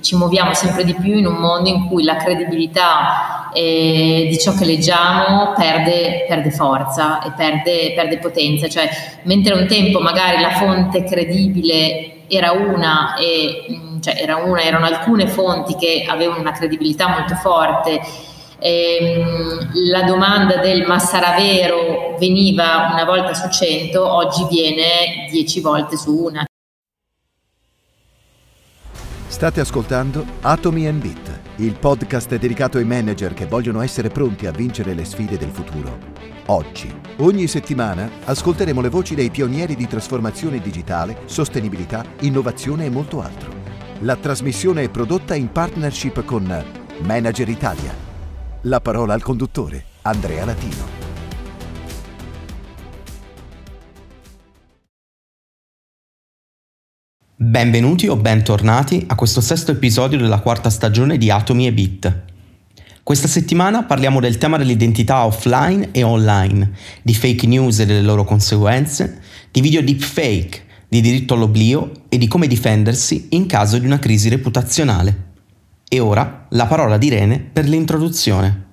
ci muoviamo sempre di più in un mondo in cui la credibilità eh, di ciò che leggiamo perde, perde forza e perde, perde potenza, cioè mentre un tempo magari la fonte credibile era una e mm, cioè era una, erano alcune fonti che avevano una credibilità molto forte ehm, la domanda del ma sarà vero veniva una volta su cento, oggi viene dieci volte su una. State ascoltando Atomi and Bit, il podcast dedicato ai manager che vogliono essere pronti a vincere le sfide del futuro. Oggi, ogni settimana, ascolteremo le voci dei pionieri di trasformazione digitale, sostenibilità, innovazione e molto altro. La trasmissione è prodotta in partnership con Manager Italia. La parola al conduttore, Andrea Latino. Benvenuti o bentornati a questo sesto episodio della quarta stagione di Atomi e Bit. Questa settimana parliamo del tema dell'identità offline e online, di fake news e delle loro conseguenze, di video deepfake, di diritto all'oblio e di come difendersi in caso di una crisi reputazionale. E ora la parola di Irene per l'introduzione.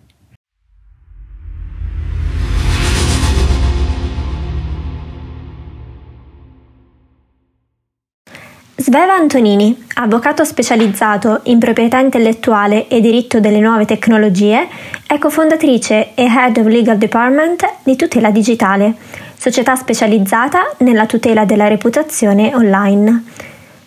Sveva Antonini, avvocato specializzato in proprietà intellettuale e diritto delle nuove tecnologie, è cofondatrice e Head of Legal Department di Tutela Digitale, società specializzata nella tutela della reputazione online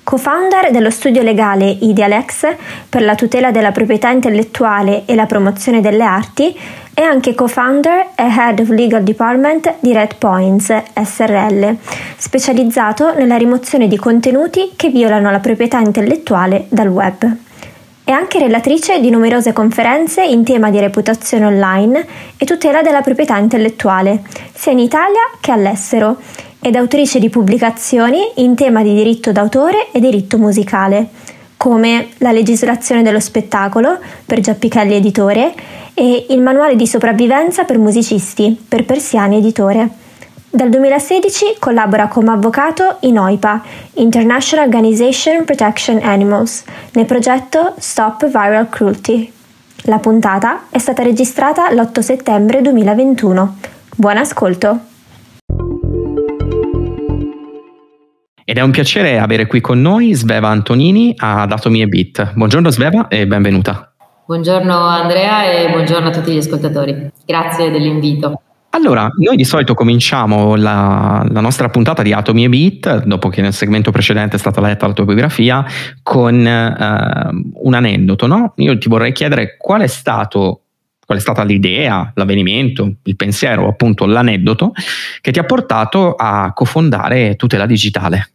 co-founder dello studio legale Idealex per la tutela della proprietà intellettuale e la promozione delle arti e anche co-founder e Head of Legal Department di Red Points SRL, specializzato nella rimozione di contenuti che violano la proprietà intellettuale dal web. È anche relatrice di numerose conferenze in tema di reputazione online e tutela della proprietà intellettuale, sia in Italia che all'estero ed autrice di pubblicazioni in tema di diritto d'autore e diritto musicale, come La legislazione dello spettacolo per Giappichelli Editore e Il manuale di sopravvivenza per musicisti per Persiani Editore. Dal 2016 collabora come avvocato in OIPA, International Organization Protection Animals, nel progetto Stop Viral Cruelty. La puntata è stata registrata l'8 settembre 2021. Buon ascolto! Ed è un piacere avere qui con noi Sveva Antonini ad Atomi e Bit. Buongiorno Sveva e benvenuta. Buongiorno Andrea e buongiorno a tutti gli ascoltatori. Grazie dell'invito. Allora, noi di solito cominciamo la, la, nostra puntata di Atomi e Bit, dopo che nel segmento precedente è stata letta la tua biografia, con eh, un aneddoto, no? Io ti vorrei chiedere qual è stato qual è stata l'idea, l'avvenimento, il pensiero, appunto l'aneddoto che ti ha portato a cofondare Tutela Digitale.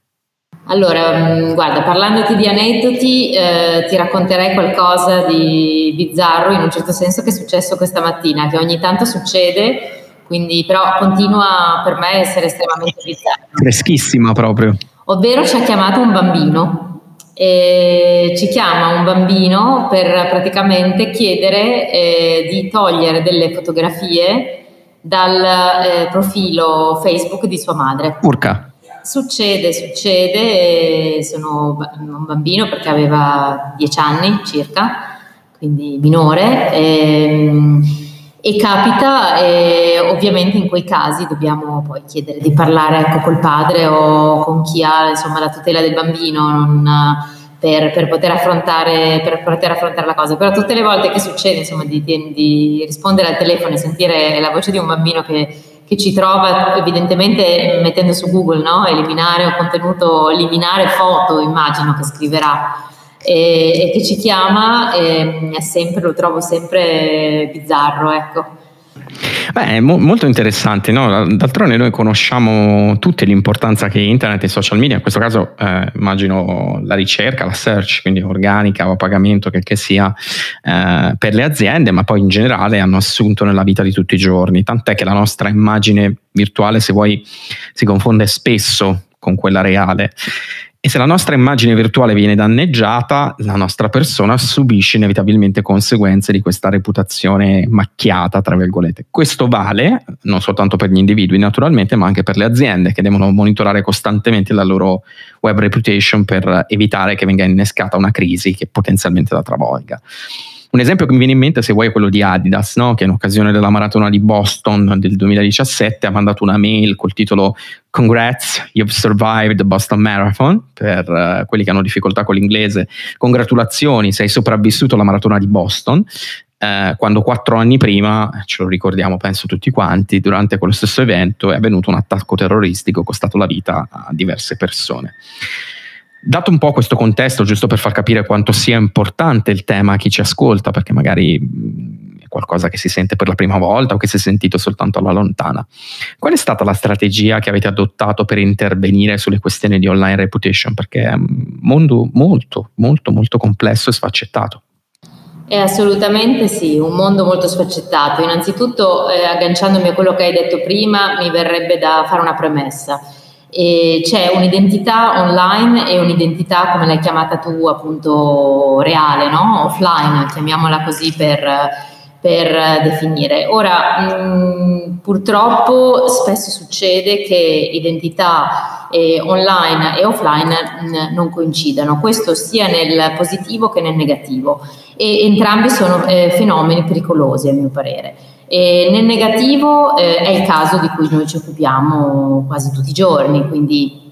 Allora, mm, guarda, parlandoti di aneddoti, eh, ti racconterei qualcosa di bizzarro, in un certo senso, che è successo questa mattina, che ogni tanto succede, quindi però continua per me a essere estremamente bizzarro. Freschissima proprio. Ovvero ci ha chiamato un bambino. E ci chiama un bambino per praticamente chiedere eh, di togliere delle fotografie dal eh, profilo Facebook di sua madre. Urca. Succede, succede, sono un bambino perché aveva dieci anni circa, quindi minore, e, ehm, e capita e ovviamente in quei casi dobbiamo poi chiedere di parlare ecco, col padre o con chi ha insomma, la tutela del bambino non, per, per, poter affrontare, per poter affrontare la cosa. Però tutte le volte che succede insomma, di, di rispondere al telefono e sentire la voce di un bambino che che ci trova evidentemente mettendo su Google, no? eliminare un contenuto, eliminare foto, immagino che scriverà, e, e che ci chiama, e è sempre, lo trovo sempre bizzarro, ecco. Beh, è mo- molto interessante, no? d'altronde noi conosciamo tutte l'importanza che internet e social media, in questo caso eh, immagino la ricerca, la search, quindi organica o a pagamento che, che sia eh, per le aziende, ma poi in generale hanno assunto nella vita di tutti i giorni, tant'è che la nostra immagine virtuale, se vuoi, si confonde spesso con quella reale. E se la nostra immagine virtuale viene danneggiata, la nostra persona subisce inevitabilmente conseguenze di questa reputazione macchiata, tra virgolette. Questo vale non soltanto per gli individui, naturalmente, ma anche per le aziende che devono monitorare costantemente la loro web reputation per evitare che venga innescata una crisi che potenzialmente la travolga. Un esempio che mi viene in mente, se vuoi, è quello di Adidas, no? che in occasione della maratona di Boston del 2017 ha mandato una mail col titolo Congrats, you've survived the Boston Marathon, per uh, quelli che hanno difficoltà con l'inglese, congratulazioni, sei sopravvissuto alla maratona di Boston. Eh, quando quattro anni prima, ce lo ricordiamo penso tutti quanti, durante quello stesso evento è avvenuto un attacco terroristico costato la vita a diverse persone. Dato un po' questo contesto, giusto per far capire quanto sia importante il tema a chi ci ascolta, perché magari è qualcosa che si sente per la prima volta o che si è sentito soltanto alla lontana, qual è stata la strategia che avete adottato per intervenire sulle questioni di online reputation? Perché è un mondo molto, molto, molto complesso e sfaccettato. Eh, assolutamente sì, un mondo molto sfaccettato. Innanzitutto, eh, agganciandomi a quello che hai detto prima, mi verrebbe da fare una premessa e c'è un'identità online e un'identità, come l'hai chiamata tu, appunto reale, no? offline, chiamiamola così per, per definire. Ora, mh, purtroppo spesso succede che identità eh, online e offline mh, non coincidano, questo sia nel positivo che nel negativo e entrambi sono eh, fenomeni pericolosi a mio parere. E nel negativo eh, è il caso di cui noi ci occupiamo quasi tutti i giorni, quindi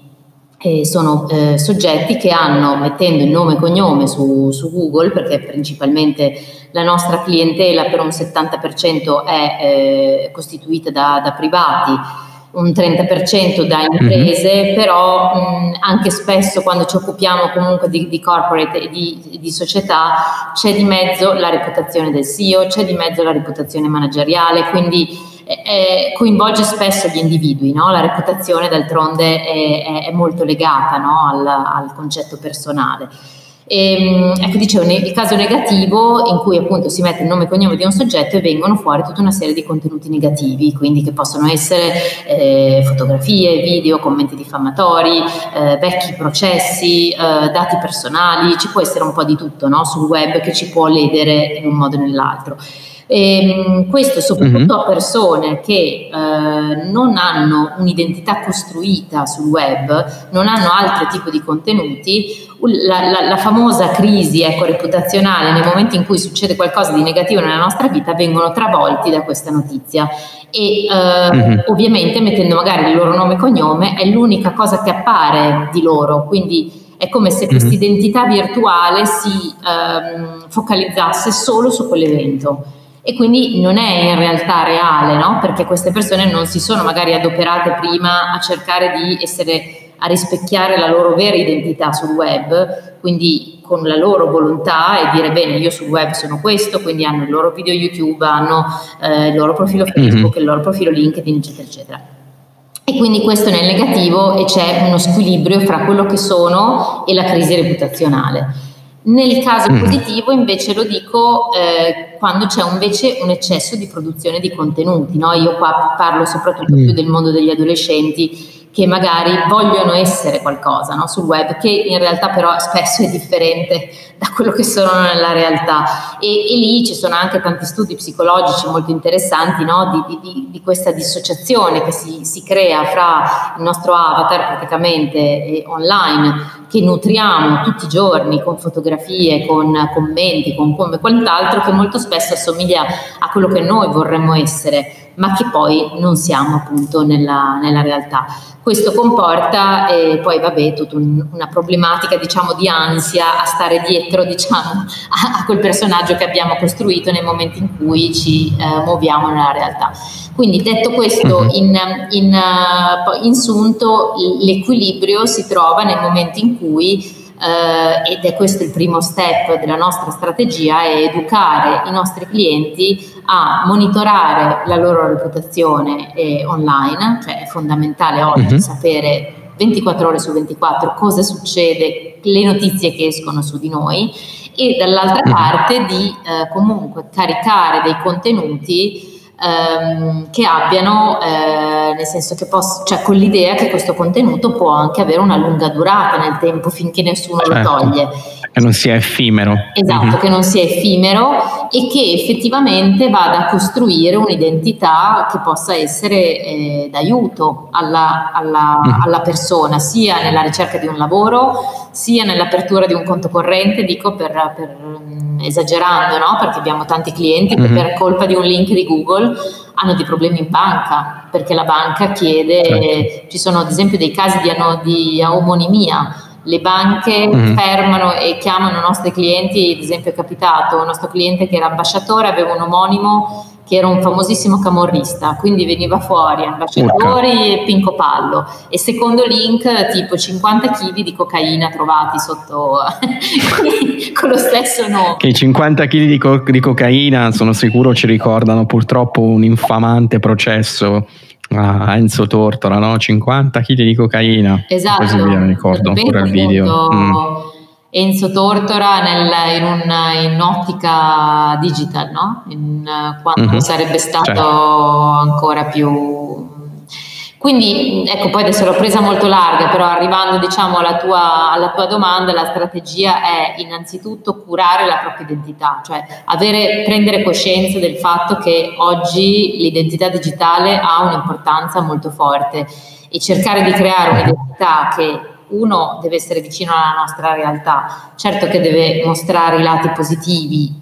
eh, sono eh, soggetti che hanno, mettendo il nome e cognome su, su, Google, perché principalmente la nostra clientela per un 70% è eh, costituita da, da privati, un 30% da imprese, mm-hmm. però mh, anche spesso quando ci occupiamo comunque di, di corporate e di, di, società c'è di mezzo la reputazione del CEO, c'è di mezzo la reputazione manageriale, quindi eh, coinvolge spesso gli individui, no? la reputazione d'altronde è, è, è molto legata no? al, al concetto personale. E, ehm, ecco, dicevo, il caso negativo in cui appunto si mette il nome e cognome di un soggetto e vengono fuori tutta una serie di contenuti negativi, quindi che possono essere eh, fotografie, video, commenti diffamatori, eh, vecchi processi, eh, dati personali, ci può essere un po' di tutto no? sul web che ci può ledere in un modo o nell'altro. E, ehm, questo soprattutto mm-hmm. a persone che eh, non hanno un'identità costruita sul web, non hanno altro tipo di contenuti, la, la, la famosa crisi ecco, reputazionale nel momento in cui succede qualcosa di negativo nella nostra vita vengono travolti da questa notizia e eh, mm-hmm. ovviamente mettendo magari il loro nome e cognome è l'unica cosa che appare di loro, quindi è come se questa mm-hmm. identità virtuale si ehm, focalizzasse solo su quell'evento e quindi non è in realtà reale, no? perché queste persone non si sono magari adoperate prima a cercare di essere a rispecchiare la loro vera identità sul web, quindi con la loro volontà e dire bene io sul web sono questo, quindi hanno il loro video YouTube, hanno eh, il loro profilo mhm. Facebook, mm-hmm. il loro profilo LinkedIn, eccetera, eccetera. E quindi questo nel negativo e c'è uno squilibrio fra quello che sono e la crisi reputazionale. Nel caso mm. positivo invece lo dico eh, quando c'è invece un eccesso di produzione di contenuti, no? io qua parlo soprattutto mm. più del mondo degli adolescenti che magari vogliono essere qualcosa no? sul web, che in realtà però spesso è differente da quello che sono nella realtà. E, e lì ci sono anche tanti studi psicologici molto interessanti no? di, di, di, questa dissociazione che si, si, crea fra il nostro avatar praticamente eh, online, che nutriamo tutti i giorni con fotografie, con commenti, con come quant'altro, che molto spesso assomiglia a quello che noi vorremmo essere, ma che poi non siamo appunto nella, nella realtà. Questo comporta eh, poi vabbè tutta un, una problematica diciamo di ansia a stare dietro diciamo a, a, quel personaggio che abbiamo costruito nel momento in cui ci eh, muoviamo nella realtà. Quindi detto questo mhm. in, in uh, insunto l'equilibrio si trova nel momento in cui Uh, ed è questo il primo step della nostra strategia, è educare i nostri clienti a monitorare la loro reputazione eh, online, cioè è fondamentale oggi uh-huh. sapere 24 ore su 24 cosa succede, le notizie che escono su di noi e dall'altra uh-huh. parte di eh, comunque caricare dei contenuti ehm, che abbiano, eh, nel senso che posso, cioè con l'idea che questo contenuto può anche avere una lunga durata nel tempo finché nessuno certo. lo toglie. Che non sia effimero. Esatto, mm-hmm. che non sia effimero e che effettivamente vada a costruire un'identità che possa essere eh, d'aiuto alla, alla, mm-hmm. alla persona, sia nella ricerca di un lavoro, sia nell'apertura di un conto corrente, dico per, per mm, esagerando, no? perché abbiamo tanti clienti che mm-hmm. per colpa di un link di Google hanno dei problemi in banca, perché la banca chiede, certo. ci sono ad esempio dei casi di, di omonimia, le banche mm. fermano e chiamano i nostri clienti, ad esempio è capitato, il nostro cliente che era ambasciatore aveva un omonimo che era un famosissimo camorrista, quindi veniva fuori ambasciatori e Pinco Pallo e secondo link tipo 50 kg di cocaina trovati sotto con lo stesso nome. Che 50 kg di, co- di cocaina sono sicuro ci ricordano purtroppo un infamante processo a Enzo Tortora, no? 50 kg di cocaina. Esatto. Così via, mi ricordo ancora il video. Mm. Enzo Tortora nel, in, un, in ottica digital, no? In, quando mm-hmm. sarebbe stato certo. ancora più quindi ecco, poi adesso l'ho presa molto larga, però arrivando diciamo alla tua, alla tua, domanda, la strategia è innanzitutto curare la propria identità, cioè avere, prendere coscienza del fatto che oggi l'identità digitale ha un'importanza molto forte e cercare di creare un'identità che uno deve essere vicino alla nostra realtà, certo che deve mostrare i lati positivi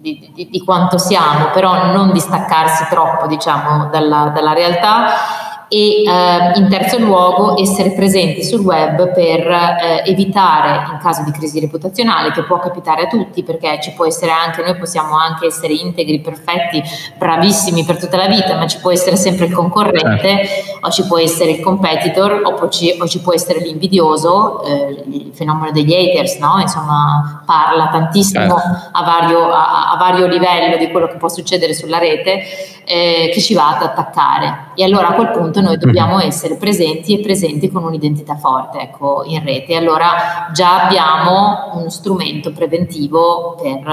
di, di, di quanto siamo, però non distaccarsi troppo diciamo dalla, dalla realtà e eh, in terzo luogo essere presenti sul web per eh, evitare in caso di crisi reputazionale che può capitare a tutti perché ci può essere anche noi possiamo anche essere integri, perfetti, bravissimi per tutta la vita ma ci può essere sempre il concorrente certo. o ci può essere il competitor o, ci, o ci può essere l'invidioso eh, il fenomeno degli haters no? insomma parla tantissimo certo. a, vario, a, a vario livello di quello che può succedere sulla rete eh, che ci va ad attaccare e allora a quel punto noi dobbiamo mhm. essere presenti e presenti con un'identità forte ecco, in rete. Allora già abbiamo uno strumento preventivo per,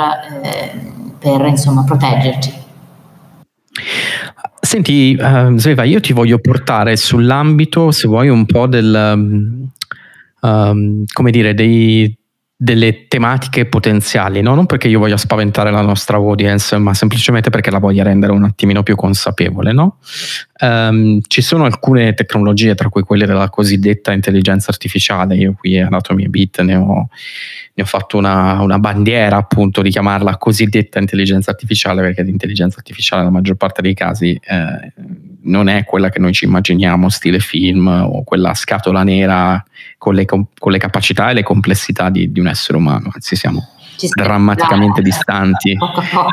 eh, per insomma, proteggerci. Senti, uh, Sveva, io ti voglio portare sull'ambito, se vuoi, un po' del, um, come dire, dei, delle tematiche potenziali, no? non perché io voglia spaventare la nostra audience, ma semplicemente perché la voglia rendere un attimino più consapevole. No? Um, ci sono alcune tecnologie, tra cui quelle della cosiddetta intelligenza artificiale, io qui a Anatomy Bit ne ho, ne ho fatto una, una, bandiera appunto di chiamarla cosiddetta intelligenza artificiale, perché l'intelligenza artificiale nella maggior parte dei casi eh, non è quella che noi ci immaginiamo, stile film o quella scatola nera con le, con le capacità e le complessità di, di un essere umano, anzi siamo drammaticamente distanti.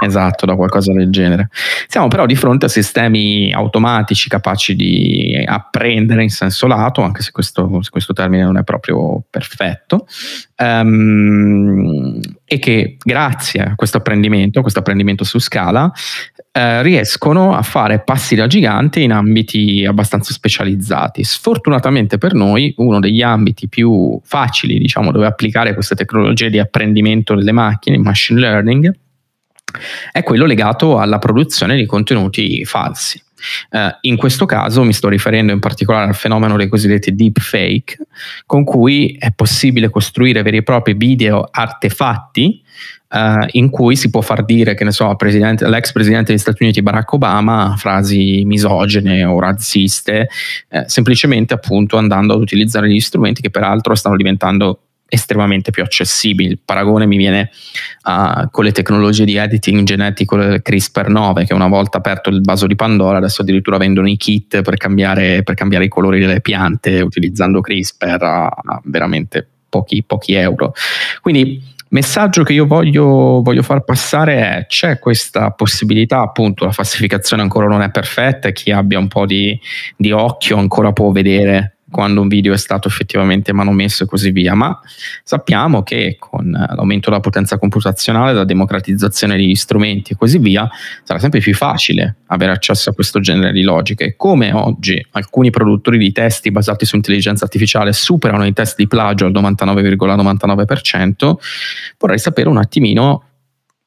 Esatto da qualcosa del genere. Siamo però di fronte a sistemi automatici capaci di apprendere in senso lato anche se questo, se questo termine non è proprio perfetto um, e che grazie a questo apprendimento questo apprendimento su scala eh, riescono a fare passi da gigante in ambiti abbastanza specializzati. Sfortunatamente per noi, uno degli ambiti più facili, diciamo, dove applicare queste tecnologie di apprendimento delle macchine, machine learning, è quello legato alla produzione di contenuti falsi. Uh, in questo caso mi sto riferendo in particolare al fenomeno dei cosiddetti deepfake, con cui è possibile costruire veri e propri video artefatti uh, in cui si può far dire, che ne so, presidente, l'ex presidente degli Stati Uniti Barack Obama frasi misogene o razziste, eh, semplicemente appunto andando ad utilizzare gli strumenti che peraltro stanno diventando estremamente più accessibili. Il paragone mi viene uh, con le tecnologie di editing genetico CRISPR-9 che una volta aperto il vaso di Pandora adesso addirittura vendono i kit per cambiare, per cambiare i colori delle piante utilizzando CRISPR a, a veramente pochi, pochi euro. Quindi messaggio che io voglio, voglio, far passare è c'è questa possibilità appunto la falsificazione ancora non è perfetta chi abbia un po' di, di occhio ancora può vedere quando un video è stato effettivamente manomesso e così via, ma sappiamo che con l'aumento della potenza computazionale, la democratizzazione degli strumenti e così via, sarà sempre più facile avere accesso a questo genere di logiche. Come oggi alcuni produttori di testi basati su intelligenza artificiale superano i test di plagio al 99,99%, ,99%, vorrei sapere un attimino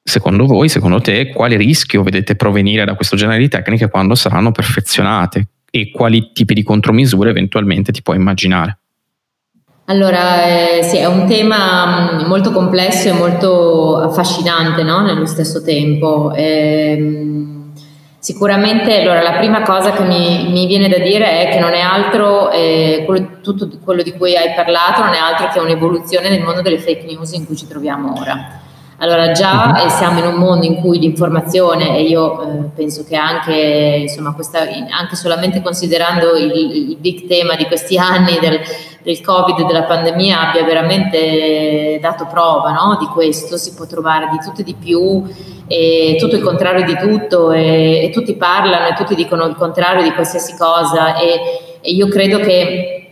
secondo voi, secondo te, quale rischio vedete provenire da questo genere di tecniche quando saranno perfezionate e quali tipi di contromisure eventualmente ti puoi immaginare? Allora, eh, sì, è un tema mm, molto complesso e molto affascinante no? nello stesso tempo. Eh, sicuramente, allora, la prima cosa che mi, mi, viene da dire è che non è altro, eh, quello, tutto quello di cui hai parlato, non è altro che un'evoluzione del mondo delle fake news in cui ci troviamo ora. Allora già uh-huh. siamo in un mondo in cui l'informazione, e io eh, penso che anche, insomma, questa, anche solamente considerando il, il, big tema di questi anni del, del Covid e della pandemia abbia veramente dato prova no? di questo, si può trovare di tutto e di più, e tutto il contrario di tutto e, e tutti parlano e tutti dicono il contrario di qualsiasi cosa e, e io credo che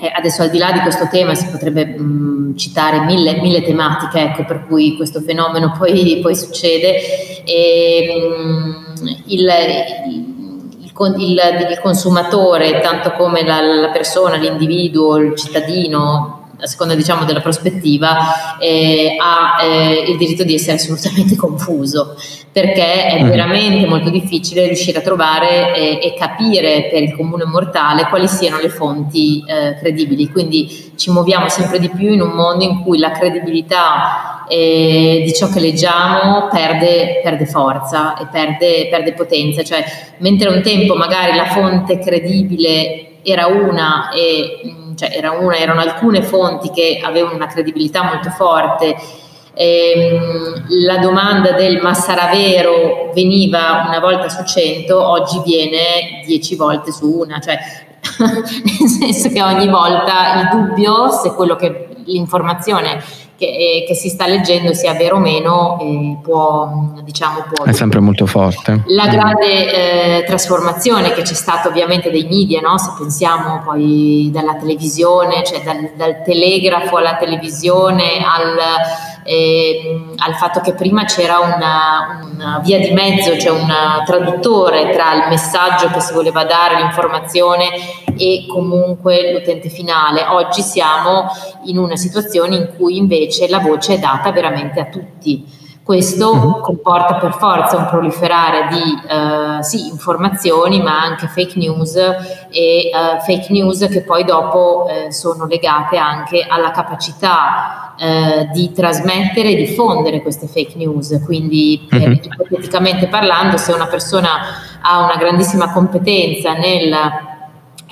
eh, adesso al di là di questo tema si potrebbe mh, citare mille, mille, tematiche ecco, per cui questo fenomeno poi, poi succede. E, mh, il, il, il, il, consumatore, tanto come la, la persona, l'individuo, il cittadino, a seconda diciamo della prospettiva, eh, ha eh, il diritto di essere assolutamente confuso, perché è mhm. veramente molto difficile riuscire a trovare eh, e capire per il comune mortale quali siano le fonti eh, credibili. Quindi ci muoviamo sempre di più in un mondo in cui la credibilità eh, di ciò che leggiamo perde, perde forza e perde, perde potenza. Cioè, mentre un tempo magari la fonte credibile era una e cioè era una, erano alcune fonti che avevano una credibilità molto forte. Ehm, la domanda del ma sarà vero veniva una volta su cento, oggi viene dieci volte su una, cioè nel senso che ogni volta il dubbio se quello che l'informazione che, eh, che, si sta leggendo sia vero o meno eh, può, diciamo, può... È sempre molto forte. La grande eh, trasformazione che c'è stata ovviamente dei media, no? se pensiamo poi dalla televisione, cioè dal, dal telegrafo alla televisione al eh, al fatto che prima c'era una, una, via di mezzo, cioè un traduttore tra il messaggio che si voleva dare, l'informazione e comunque l'utente finale. Oggi siamo in una situazione in cui invece la voce è data veramente a tutti. Questo uh-huh. comporta per forza un proliferare di uh, sì, informazioni, ma anche fake news e uh, fake news che poi dopo uh, sono legate anche alla capacità di trasmettere e diffondere queste fake news. Quindi, eh, ipoteticamente parlando, se una persona ha una grandissima competenza nel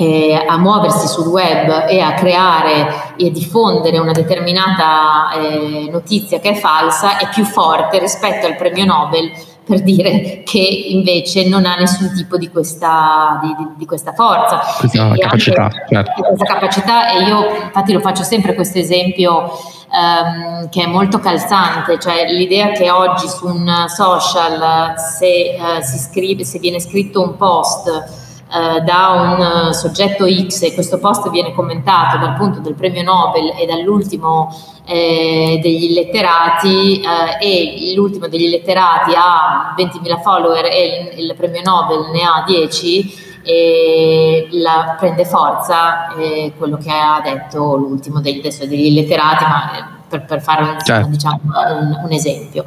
eh, a muoversi sul web e a creare e diffondere una determinata eh, notizia che è falsa è più forte rispetto al premio Nobel per dire che invece non ha nessun tipo di questa, di, di, questa forza. Questa capacità, certo. Questa capacità e io infatti lo faccio sempre questo esempio um, che è molto calzante, cioè l'idea che oggi su un social se, uh, si scrive, se viene scritto un post eh, da un uh, soggetto X e questo post viene commentato dal punto del premio Nobel e dall'ultimo eh, degli letterati eh, e l'ultimo degli letterati ha 20.000 follower e il, il premio Nobel ne ha 10 e la prende forza eh, quello che ha detto l'ultimo degli, degli letterati ma eh, per, per fare un, certo. diciamo, un, un esempio.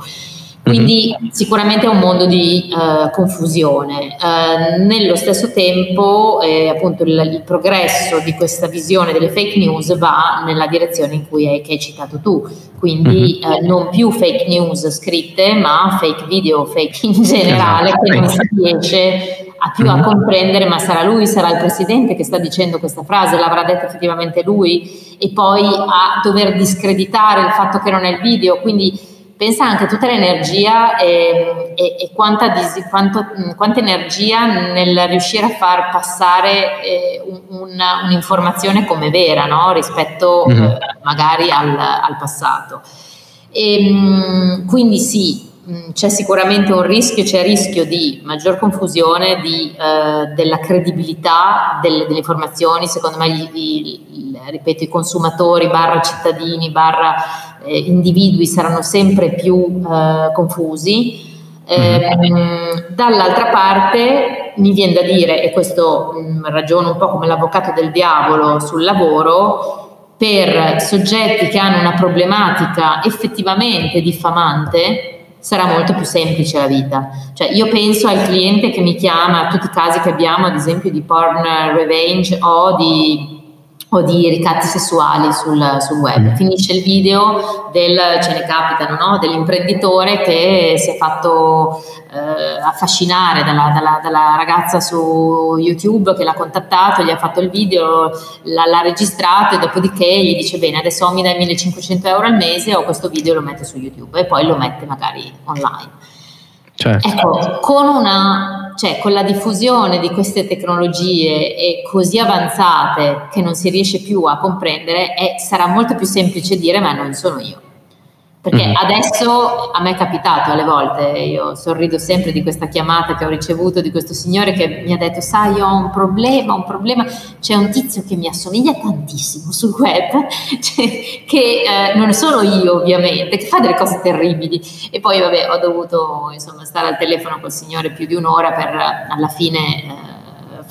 Quindi mm-hmm. sicuramente è un mondo di uh, confusione. Uh, nello stesso tempo, eh, appunto, il, il, progresso di questa visione delle fake news va nella direzione in cui hai, che hai citato tu. Quindi mm-hmm. uh, non più fake news scritte, ma fake video, fake in generale, esatto. che non si riesce a più a mm-hmm. comprendere, ma sarà lui, sarà il presidente che sta dicendo questa frase, l'avrà detta effettivamente lui, e poi a dover discreditare il fatto che non è il video. Quindi pensa anche a tutta l'energia e, e, e quanta, dis, quanto, quanta, energia nel riuscire a far passare eh, una, un'informazione come vera no? rispetto mm-hmm. eh, magari al, al passato. E, ehm, quindi sì, c'è sicuramente un rischio, c'è il rischio di maggior confusione di, eh, della credibilità delle, delle, informazioni, secondo me gli, gli, ripeto, i consumatori, barra cittadini, barra eh, individui saranno sempre più eh, confusi. Eh, dall'altra parte mi viene da dire, e questo mh, mm, ragiono un po' come l'avvocato del diavolo sul lavoro, per soggetti che hanno una problematica effettivamente diffamante, sarà molto più semplice la vita. Cioè io penso al cliente che mi chiama, a tutti i casi che abbiamo, ad esempio di porn revenge o di o di ricatti sessuali sul, sul, web. Mm. Finisce il video del, ce ne capitano, no? dell'imprenditore che si è fatto eh, affascinare dalla, dalla, dalla, ragazza su YouTube che l'ha contattato, gli ha fatto il video, l'ha, l'ha, registrato e dopodiché gli dice bene adesso mi dai 1500 euro al mese o questo video lo mette su YouTube e poi lo mette magari online. Certo. Ecco, con una cioè con la diffusione di queste tecnologie così avanzate che non si riesce più a comprendere, è, sarà molto più semplice dire ma non sono io. Perché mm-hmm. adesso a me è capitato alle volte, io sorrido sempre di questa chiamata che ho ricevuto di questo signore che mi ha detto, sai, ho un problema, un problema, c'è un tizio che mi assomiglia tantissimo sul web, cioè, che eh, non sono io ovviamente, che fa delle cose terribili. E poi vabbè, ho dovuto insomma stare al telefono col signore più di un'ora per alla fine... Eh,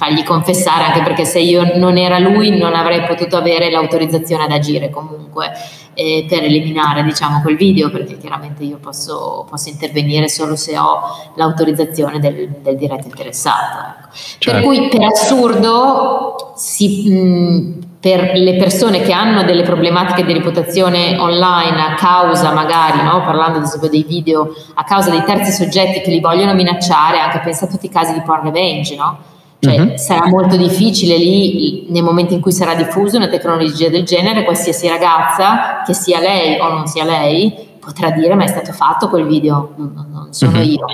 fargli confessare, anche perché se io non era lui non avrei potuto avere l'autorizzazione ad agire comunque eh, per eliminare diciamo, quel video, perché chiaramente io posso, posso intervenire solo se ho l'autorizzazione del, del diretto interessato. Ecco. Certo. Per cui per assurdo si... Mh, per le persone che hanno delle problematiche di reputazione online a causa magari, no, parlando ad esempio dei video, a causa dei terzi soggetti che li vogliono minacciare, anche pensa a tutti i casi di porn revenge, no? Cioè, uh-huh. sarà molto difficile lì, nel momento in cui sarà diffusa una tecnologia del genere, qualsiasi ragazza, che sia lei o non sia lei, potrà dire ma è stato fatto quel video, non, sono uh-huh. io.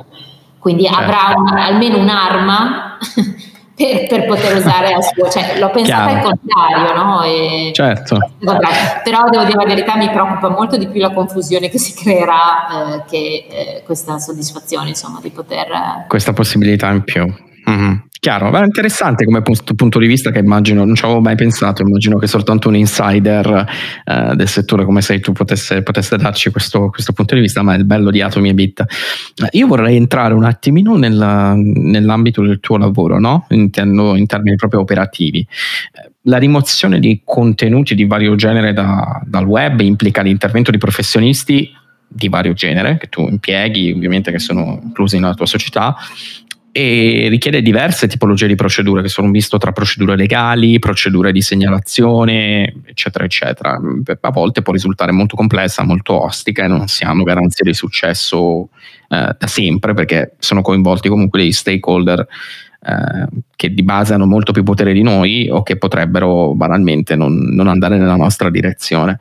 Quindi avrà un, almeno un'arma per, per, poter usare al suo, cioè l'ho pensata al contrario, no? E, certo. Però devo dire la verità, mi preoccupa molto di più la confusione che si creerà eh, che eh, questa soddisfazione, insomma, di poter... Eh, questa possibilità in più. Chiaro, ma è interessante come punto, di vista che immagino, non ci avevo mai pensato, immagino che soltanto un insider eh, del settore come sei tu potesse, potesse darci questo, questo, punto di vista, ma è il bello di Atomi e Bit. Io vorrei entrare un attimino nel, nell'ambito del tuo lavoro, no? Intendo in termini proprio operativi. La rimozione di contenuti di vario genere da, dal web implica l'intervento di professionisti di vario genere che tu impieghi, ovviamente che sono inclusi nella tua società, e richiede diverse tipologie di procedure che sono un visto tra procedure legali, procedure di segnalazione, eccetera, eccetera. A volte può risultare molto complessa, molto ostica e non si hanno garanzie di successo eh, da sempre perché sono coinvolti comunque dei stakeholder eh, che di base hanno molto più potere di noi o che potrebbero banalmente non, non andare nella nostra direzione.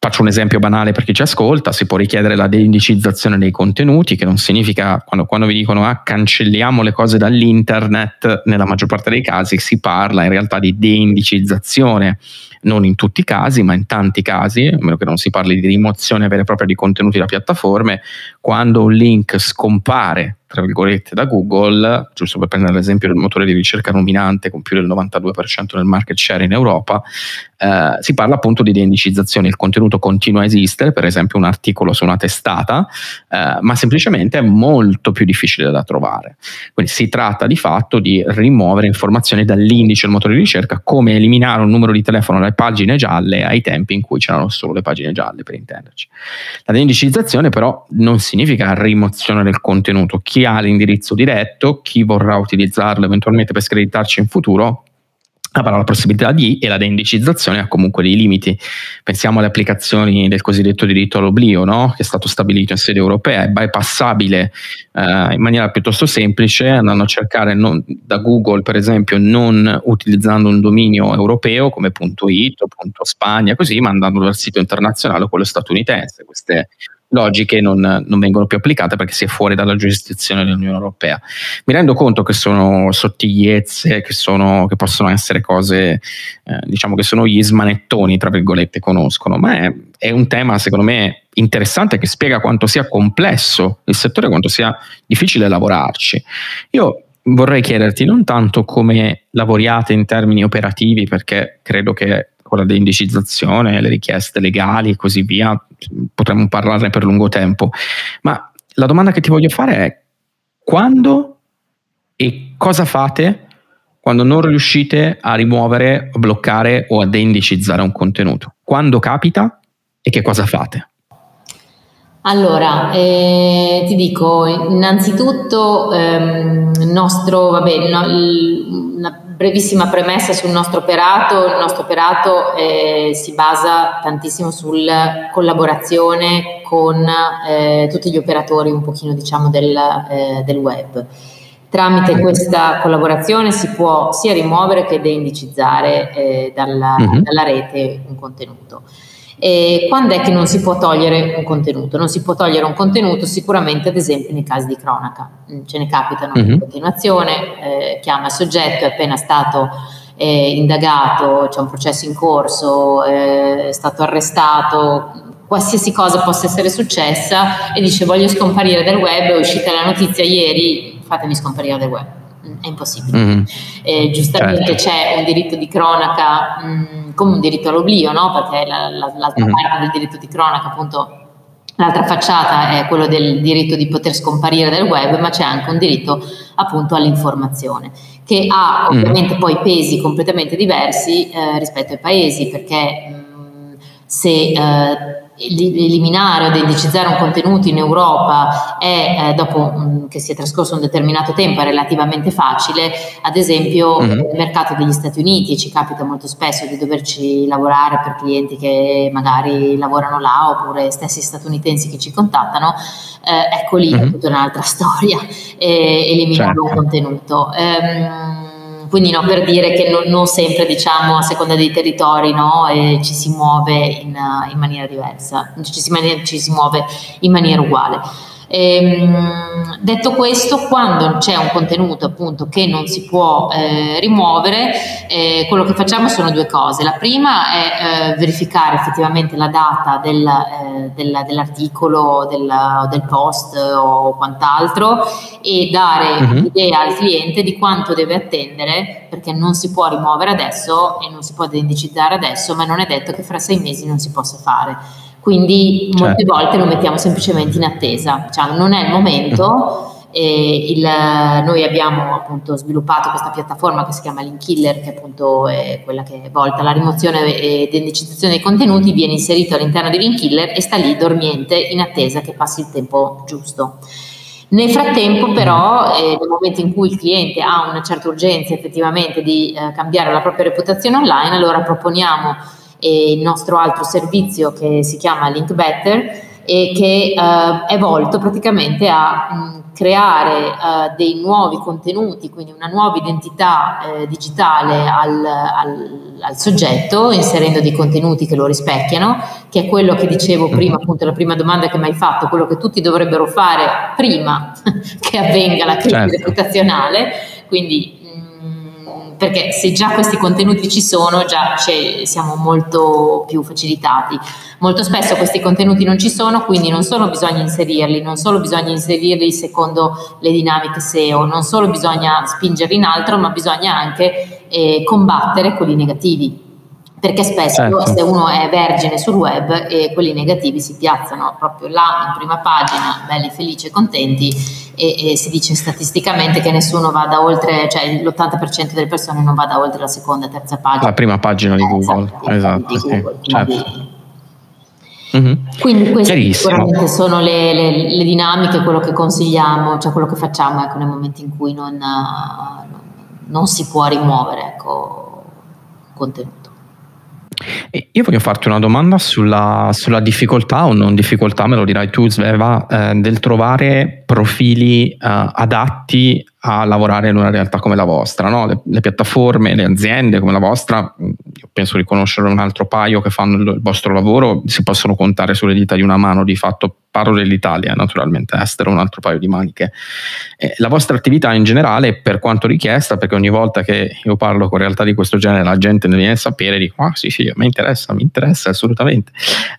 Faccio un esempio banale per chi ci ascolta, si può richiedere la deindicizzazione dei contenuti, che non significa quando, quando vi dicono ah, cancelliamo le cose dall'internet, nella maggior parte dei casi si parla in realtà di deindicizzazione, non in tutti i casi, ma in tanti casi, a meno che non si parli di rimozione vera e propria di contenuti da piattaforme, quando un link scompare tra virgolette da Google, giusto per prendere l'esempio del motore di ricerca nominante con più del 92% del market share in Europa, eh, si parla appunto di deindicizzazione, il contenuto continua a esistere, per esempio un articolo su una testata, eh, ma semplicemente è molto più difficile da trovare. Quindi si tratta di fatto di rimuovere informazioni dall'indice del motore di ricerca, come eliminare un numero di telefono dalle pagine gialle ai tempi in cui c'erano solo le pagine gialle, per intenderci. La deindicizzazione però non significa rimozione del contenuto. Chi chi ha l'indirizzo diretto, chi vorrà utilizzarlo eventualmente per screditarci in futuro, avrà la possibilità di e la deindicizzazione ha comunque dei limiti. Pensiamo alle applicazioni del cosiddetto diritto all'oblio, no? che è stato stabilito in sede europea, è bypassabile eh, in maniera piuttosto semplice, andando a cercare non, da Google, per esempio, non utilizzando un dominio europeo come .it o .spagna, così, ma andando dal sito internazionale o quello statunitense. Queste logiche non, non, vengono più applicate perché si è fuori dalla giurisdizione dell'Unione Europea. Mi rendo conto che sono sottigliezze, che, sono, che possono essere cose, eh, diciamo che sono gli smanettoni, tra virgolette, conoscono, ma è, è un tema secondo me interessante che spiega quanto sia complesso il settore, quanto sia difficile lavorarci. Io vorrei chiederti non tanto come lavoriate in termini operativi, perché credo che con la deindicizzazione, le richieste legali e così via, potremmo parlarne per lungo tempo. Ma la domanda che ti voglio fare è quando e cosa fate quando non riuscite a rimuovere, a bloccare o a deindicizzare un contenuto? Quando capita e che cosa fate? Allora, eh, ti dico, innanzitutto ehm, nostro, vabbè, no, una brevissima premessa sul nostro operato, il nostro operato eh, si basa tantissimo sulla collaborazione con eh, tutti gli operatori un pochino diciamo del, eh, del web. Tramite questa collaborazione si può sia rimuovere che deindicizzare eh, dalla, mm-hmm. dalla rete un contenuto. E quando è che non si può togliere un contenuto? Non si può togliere un contenuto sicuramente ad esempio nei casi di cronaca, mm, ce ne capitano mm-hmm. in continuazione, eh, chiama il soggetto, è appena stato eh, indagato, c'è un processo in corso, eh, è stato arrestato, qualsiasi cosa possa essere successa e dice voglio scomparire dal web, è uscita la notizia ieri, fatemi scomparire dal web è impossibile. Mm-hmm. Eh, giustamente certo. c'è un diritto di cronaca mh, mm, come un diritto all'oblio, no? perché la, la, l'altra mm-hmm. parte del diritto di cronaca, appunto, l'altra facciata è quello del diritto di poter scomparire dal web, ma c'è anche un diritto appunto all'informazione che ha mm-hmm. ovviamente mm. poi pesi completamente diversi eh, rispetto ai paesi, perché mh, se eh, eliminare o deindicizzare un contenuto in Europa è, eh, dopo um, che sia trascorso un determinato tempo, è relativamente facile, ad esempio mm-hmm. nel mercato degli Stati Uniti ci capita molto spesso di doverci lavorare per clienti che magari lavorano là oppure stessi statunitensi che ci contattano, eh, ecco lì mm-hmm. è tutta un'altra storia, eh, eliminare certo. un contenuto. Um, quindi no, per dire che non, non, sempre diciamo a seconda dei territori no, eh, ci si muove in, in maniera diversa, ci si, ci si muove in maniera uguale. Ehm, detto questo, quando c'è un contenuto appunto che non si può eh, rimuovere, eh, quello che facciamo sono due cose. La prima è eh, verificare effettivamente la data del, eh, del, dell'articolo, del, del, post o quant'altro e dare uh-huh. l'idea al cliente di quanto deve attendere perché non si può rimuovere adesso e non si può deindicizzare adesso, ma non è detto che fra sei mesi non si possa fare. Quindi molte certo. volte lo mettiamo semplicemente in attesa, diciamo, non è il momento. Il, noi abbiamo appunto sviluppato questa piattaforma che si chiama Linkiller, che appunto è quella che è volta alla rimozione e indicizzazione dei contenuti, viene inserito all'interno di Linkiller e sta lì dormiente in attesa che passi il tempo giusto. Nel frattempo però, eh, nel momento in cui il cliente ha una certa urgenza effettivamente di eh, cambiare la propria reputazione online, allora proponiamo e il nostro altro servizio che si chiama Link Better e che uh, è volto praticamente a mh, creare uh, dei nuovi contenuti, quindi una nuova identità uh, digitale al, al, al, soggetto, inserendo dei contenuti che lo rispecchiano, che è quello che dicevo prima, mhm. appunto la prima domanda che mi hai fatto, quello che tutti dovrebbero fare prima che avvenga la crisi certo. reputazionale, quindi perché se già questi contenuti ci sono, già siamo molto più facilitati. Molto spesso questi contenuti non ci sono, quindi non solo bisogna inserirli, non solo bisogna inserirli secondo le dinamiche SEO, non solo bisogna spingerli in altro, ma bisogna anche eh, combattere quelli negativi perché spesso certo. se uno è vergine sul web e quelli negativi si piazzano proprio là in prima pagina, belli, felici e contenti e, e si dice statisticamente che nessuno vada oltre, cioè l'80% delle persone non vada oltre la seconda e terza pagina. La prima pagina di Google, esatto. esatto di Google, sì, certo. Mm-hmm. Quindi queste sicuramente sono le, le, le, dinamiche, quello che consigliamo, cioè quello che facciamo ecco, nel momento in cui non, non, non si può rimuovere ecco, contenuto. Io voglio farti una domanda sulla, sulla, difficoltà o non difficoltà, me lo dirai tu Sveva, eh, del trovare profili eh, adatti a lavorare in una realtà come la vostra. No? Le, le, piattaforme, le aziende come la vostra, io penso di conoscere un altro paio che fanno il, vostro lavoro, si possono contare sulle dita di una mano di fatto parlo dell'Italia, naturalmente estero un altro paio di maniche. Eh, la vostra attività in generale, per quanto richiesta, perché ogni volta che io parlo con realtà di questo genere la gente ne viene a sapere, dico, ah sì sì, mi interessa, mi interessa assolutamente.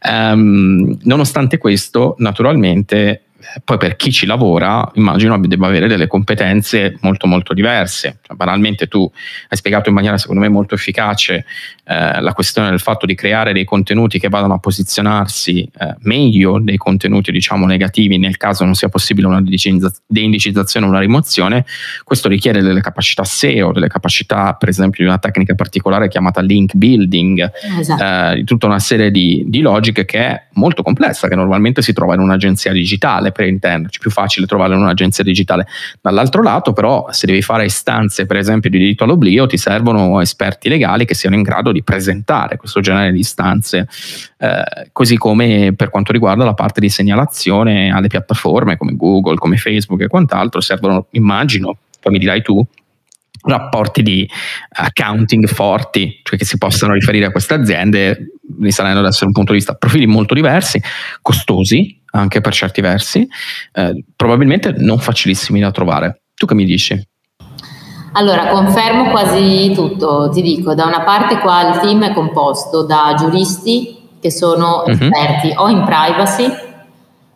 Um, nonostante questo, naturalmente, poi per chi ci lavora immagino debba avere delle competenze molto molto diverse. Cioè, banalmente tu hai spiegato in maniera secondo me molto efficace eh, la questione del fatto di creare dei contenuti che vadano a posizionarsi eh, meglio dei contenuti diciamo negativi nel caso non sia possibile una deindicizzazione o una rimozione. Questo richiede delle capacità SEO, delle capacità per esempio di una tecnica particolare chiamata link building, esatto. eh, di tutta una serie di, di logiche che è molto complessa, che normalmente si trova in un'agenzia digitale per intenderci, più facile trovarla in un'agenzia digitale. Dall'altro lato, però, se devi fare istanze, per esempio, di diritto all'oblio, ti servono esperti legali che siano in grado di presentare questo genere di istanze, eh, così come per quanto riguarda la parte di segnalazione alle piattaforme come Google, come Facebook e quant'altro, servono, immagino, poi mi dirai tu, rapporti di accounting forti, cioè che si possano riferire a queste aziende, risalendo adesso da un punto di vista profili molto diversi, costosi anche per certi versi, eh, probabilmente non facilissimi da trovare. Tu che mi dici? Allora, confermo quasi tutto, ti dico, da una parte qua il team è composto da giuristi che sono uh-huh. esperti o in privacy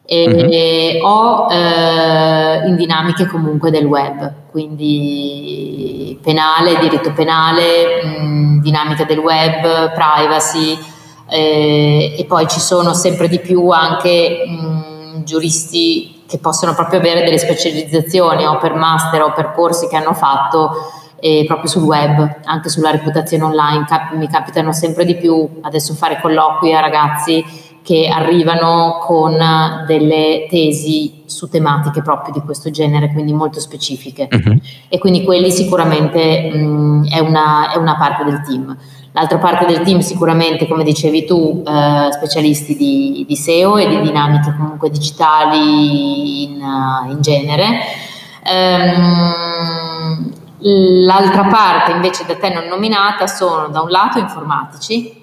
e, uh-huh. o eh, in dinamiche comunque del web, quindi penale, diritto penale, mh, dinamica del web, privacy eh, e poi ci sono sempre di più anche mh, giuristi che possono proprio avere delle specializzazioni o per master o per corsi che hanno fatto eh, proprio sul web, anche sulla reputazione online. Cap- mi capitano sempre di più adesso fare colloqui a ragazzi che arrivano con delle tesi su tematiche proprio di questo genere, quindi molto specifiche. Uh-huh. E quindi quelli sicuramente mh, è, una, è, una, parte del team. L'altra parte del team sicuramente, come dicevi tu, eh, specialisti di, di, SEO e di dinamiche comunque digitali in, in genere. Um, l'altra parte invece da te non nominata sono da un lato informatici,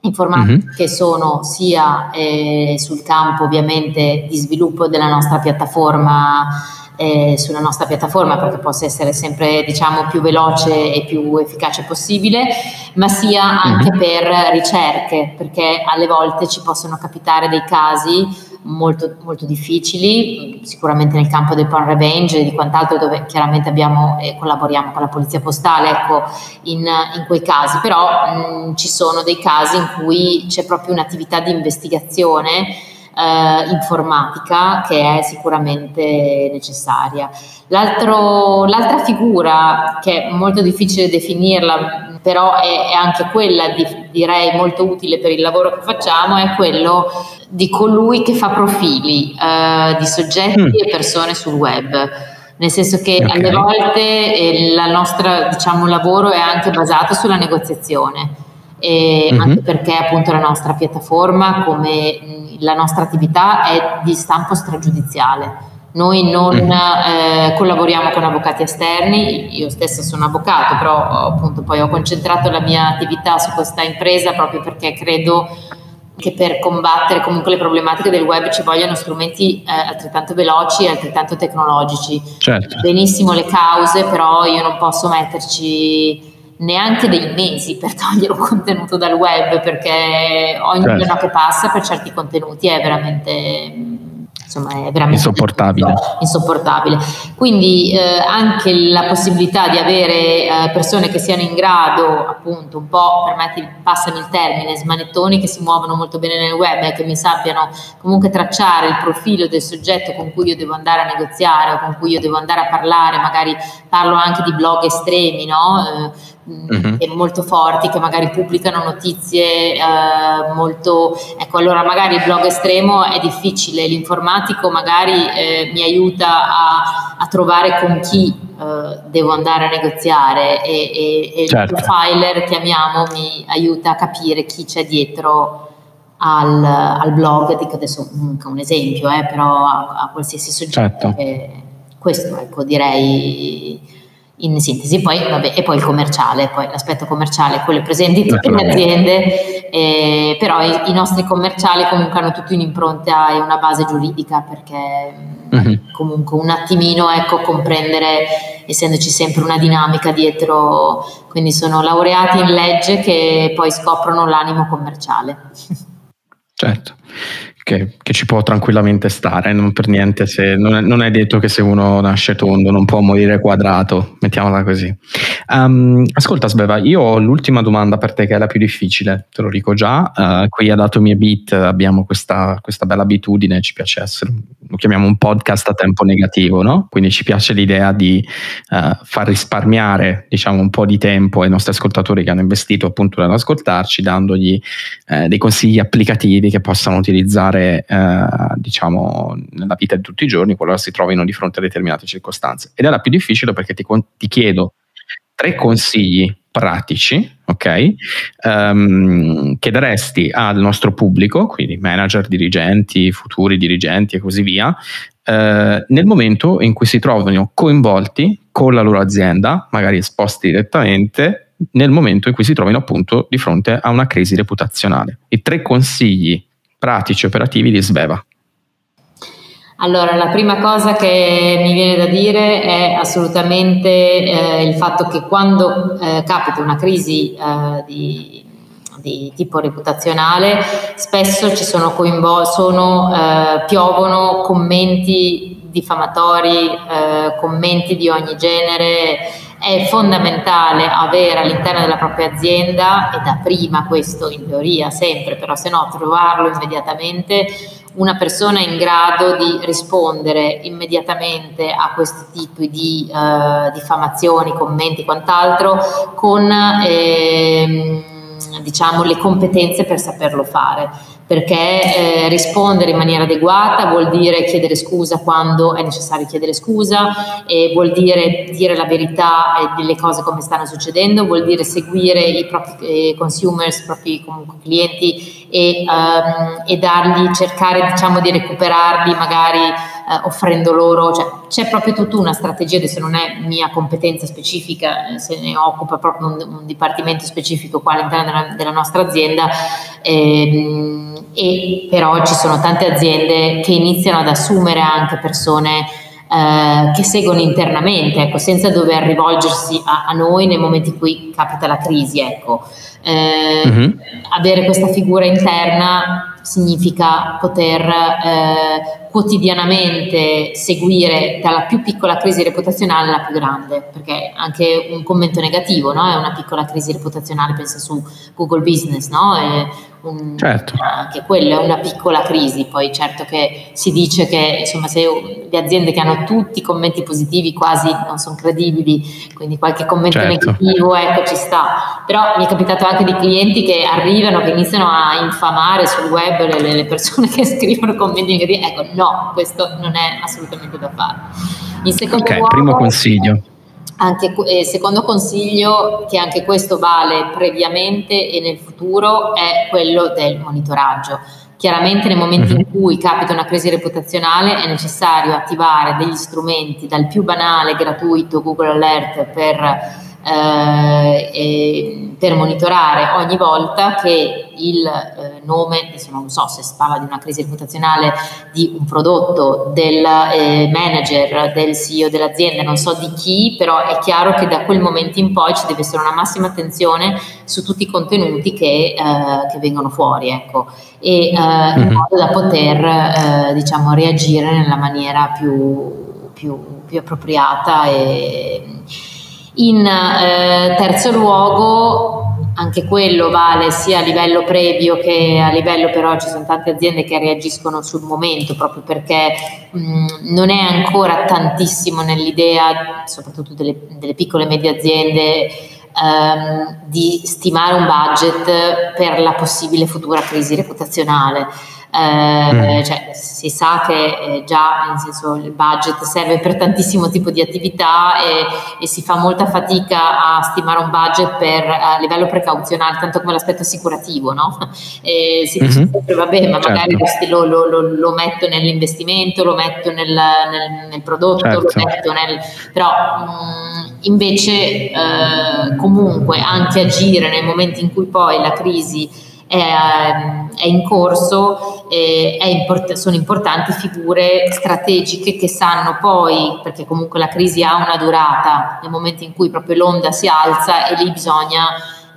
informatiche mm-hmm. che sono sia eh, sul campo ovviamente di sviluppo della nostra piattaforma eh, sulla nostra piattaforma perché possa essere sempre diciamo più veloce e più efficace possibile ma sia anche mm-hmm. per ricerche perché alle volte ci possono capitare dei casi molto, molto difficili, sicuramente nel campo del porn revenge e di quant'altro dove chiaramente abbiamo e collaboriamo con la polizia postale, ecco, in, in quei casi, però mh, ci sono dei casi in cui c'è proprio un'attività di investigazione eh, informatica che è sicuramente necessaria. l'altra figura che è molto difficile definirla, però è, è anche quella di, direi molto utile per il lavoro che facciamo, è quello di colui che fa profili eh, di soggetti mm. e persone sul web nel senso che okay. alle volte il eh, nostro diciamo, lavoro è anche basato sulla negoziazione, mm-hmm. anche perché appunto la nostra piattaforma, come la nostra attività è di stampo stragiudiziale. Noi non mm. eh, collaboriamo con avvocati esterni, io stessa sono avvocato, però appunto poi ho concentrato la mia attività su questa impresa proprio perché credo che per combattere comunque le problematiche del web ci vogliono strumenti eh, altrettanto veloci e altrettanto tecnologici. Certo. Benissimo le cause, però io non posso metterci neanche dei mesi per togliere un contenuto dal web perché ogni certo. giorno che passa per certi contenuti è veramente insomma è veramente insopportabile. insopportabile. Quindi eh, anche la possibilità di avere eh, persone che siano in grado, appunto, un po', permetti, passami il termine, smanettoni che si muovono molto bene nel web e che mi sappiano comunque tracciare il profilo del soggetto con cui io devo andare a negoziare o con cui io devo andare a parlare, magari parlo anche di blog estremi, no? Uh-huh. molto forti che magari pubblicano notizie eh, molto ecco allora magari il blog estremo è difficile l'informatico magari eh, mi aiuta a, a, trovare con chi eh, devo andare a negoziare e, e, e certo. il profiler chiamiamo mi aiuta a capire chi c'è dietro al, al blog dico adesso un, un esempio eh, però a, a, qualsiasi soggetto certo. Questo ecco direi in sintesi, poi, vabbè, e poi il commerciale, poi l'aspetto commerciale, quello è presente in tutte le aziende, eh, però i, i, nostri commerciali comunque hanno tutti un'impronta e una base giuridica perché uh-huh. comunque un attimino ecco comprendere, essendoci sempre una dinamica dietro, quindi sono laureati in legge che poi scoprono l'animo commerciale. Certo. Che, che, ci può tranquillamente stare, non per niente, se, non, è, non, è, detto che se uno nasce tondo non può morire quadrato, mettiamola così. Um, ascolta Sveva, io ho l'ultima domanda per te che è la più difficile, te lo dico già, uh, qui ad Atomi e Beat abbiamo questa, questa, bella abitudine, ci piace essere, lo chiamiamo un podcast a tempo negativo, no? quindi ci piace l'idea di uh, far risparmiare diciamo, un po' di tempo ai nostri ascoltatori che hanno investito appunto nell'ascoltarci, dandogli uh, dei consigli applicativi che possano utilizzare fare eh, diciamo nella vita di tutti i giorni qualora si trovino di fronte a determinate circostanze. Ed è la più difficile perché ti, ti chiedo tre consigli pratici ok? Um, che daresti al nostro pubblico quindi manager dirigenti futuri dirigenti e così via eh, nel momento in cui si trovano coinvolti con la loro azienda magari esposti direttamente nel momento in cui si trovino appunto di fronte a una crisi reputazionale. I tre consigli pratici operativi di Sveva? Allora, la prima cosa che mi viene da dire è assolutamente eh, il fatto che quando eh, capita una crisi eh, di, di, tipo reputazionale, spesso ci sono coinvolti, sono, eh, piovono commenti diffamatori, eh, commenti di ogni genere è fondamentale avere all'interno della propria azienda, e da prima questo in teoria sempre, però se no trovarlo immediatamente, una persona in grado di rispondere immediatamente a questi tipi di eh, diffamazioni, commenti, quant'altro, con eh, diciamo, le competenze per saperlo fare perché eh, rispondere in maniera adeguata vuol dire chiedere scusa quando è necessario chiedere scusa, vuol dire dire la verità delle cose come stanno succedendo, vuol dire seguire i propri eh, consumers, i propri comunque, clienti e, um, e, dargli, cercare diciamo di recuperarli magari eh, offrendo loro, cioè, c'è proprio tutta una strategia, adesso non è mia competenza specifica, eh, se ne occupa proprio un, un dipartimento specifico qua all'interno della, della nostra azienda. Ehm, e però ci sono tante aziende che iniziano ad assumere anche persone eh, che seguono internamente, ecco, senza dover rivolgersi a, a, noi nel momento in cui capita la crisi. Ecco. Eh, mm-hmm. Avere questa figura interna significa poter eh, quotidianamente seguire dalla più piccola crisi reputazionale alla più grande, perché anche un commento negativo no? è una piccola crisi reputazionale, pensa su Google Business, no? è un, certo. anche quella è una piccola crisi, poi certo che si dice che insomma, se le aziende che hanno tutti i commenti positivi quasi non sono credibili, quindi qualche commento certo. negativo ecco ci sta, però mi è capitato anche di clienti che arrivano, che iniziano a infamare sul web web le, le persone che scrivono commenti negativi, ecco no, questo non è assolutamente da fare. Il secondo okay, luogo, primo consiglio. Anche, eh, secondo consiglio, che anche questo vale previamente e nel futuro, è quello del monitoraggio. Chiaramente nel momento in mhm. cui capita una crisi reputazionale è necessario attivare degli strumenti dal più banale gratuito Google Alert per eh, per monitorare ogni volta che il eh, nome, adesso non so se si parla di una crisi reputazionale di un prodotto, del eh, manager, del CEO dell'azienda, non so di chi, però è chiaro che da quel momento in poi ci deve essere una massima attenzione su tutti i contenuti che, eh, che vengono fuori, ecco, e in mhm. modo da poter eh, diciamo, reagire nella maniera più, più, più appropriata e in eh, terzo luogo, anche quello vale sia a livello previo che a livello però ci sono tante aziende che reagiscono sul momento proprio perché mh, non è ancora tantissimo nell'idea, soprattutto delle, delle piccole e medie aziende, ehm, di stimare un budget per la possibile futura crisi reputazionale eh, mm. cioè, si sa che eh, già nel senso, il budget serve per tantissimo tipo di attività e, e, si fa molta fatica a stimare un budget per, a livello precauzionale, tanto come l'aspetto assicurativo, no? E si dice mm-hmm. sempre, vabbè, ma certo. magari lo, lo, lo, lo, metto nell'investimento, lo metto nel, nel, nel prodotto, certo. lo metto nel... però mh, mm, invece eh, comunque anche agire nel momento in cui poi la crisi è, ehm, è in corso, è import- sono importanti figure strategiche che sanno poi, perché comunque la crisi ha una durata, nel momento in cui proprio l'onda si alza e lì bisogna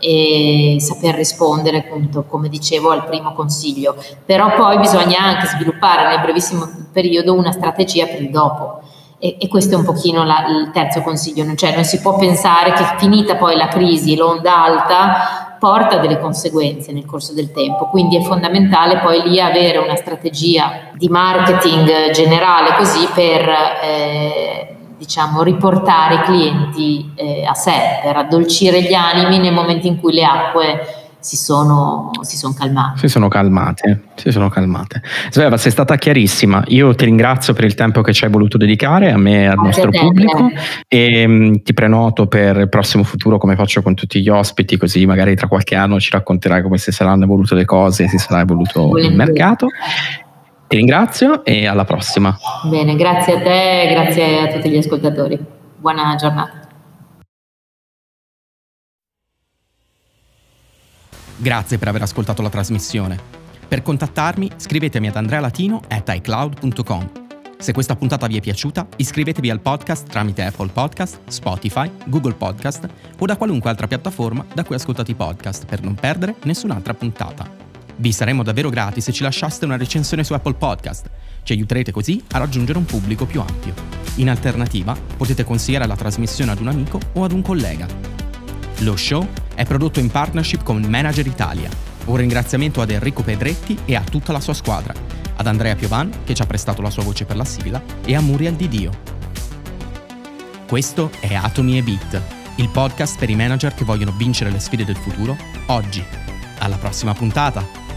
e saper rispondere appunto come dicevo al primo consiglio. Però poi bisogna anche sviluppare nel brevissimo periodo una strategia per il dopo. E, e questo è un pochino la, il terzo consiglio. Cioè non si può pensare che finita poi la crisi l'onda alta porta delle conseguenze nel corso del tempo. Quindi è fondamentale poi lì avere una strategia di marketing generale così per eh, diciamo, riportare i clienti eh, a sé, per addolcire gli animi nel momento in cui le acque si sono, si sono, calmate. Si sono calmate, si sono calmate. Sveva, sei stata chiarissima. Io ti ringrazio per il tempo che ci hai voluto dedicare a me e al Grazie nostro pubblico e mh, mm, ti prenoto per il prossimo futuro come faccio con tutti gli ospiti, così magari tra qualche anno ci racconterai come si saranno evolute le cose e si sarà evoluto Volentieri. il mercato. Ti ringrazio e alla prossima. Bene, grazie a te e grazie a tutti gli ascoltatori. Buona giornata. Grazie per aver ascoltato la trasmissione. Per contattarmi scrivetemi ad andrealatino.icloud.com. Se questa puntata vi è piaciuta, iscrivetevi al podcast tramite Apple Podcast, Spotify, Google Podcast o da qualunque altra piattaforma da cui ascoltate i podcast per non perdere nessun'altra puntata. Vi saremmo davvero grati se ci lasciaste una recensione su Apple Podcast. Ci aiuterete così a raggiungere un pubblico più ampio. In alternativa, potete consigliare la trasmissione ad un amico o ad un collega. Lo show è prodotto in partnership con Manager Italia. Un ringraziamento ad Enrico Pedretti e a tutta la sua squadra, ad Andrea Piovan, che ci ha prestato la sua voce per la sigla, e a Muriel Di Dio. Questo è Atomi e Beat, il podcast per i manager che vogliono vincere le sfide del futuro oggi. Alla prossima puntata!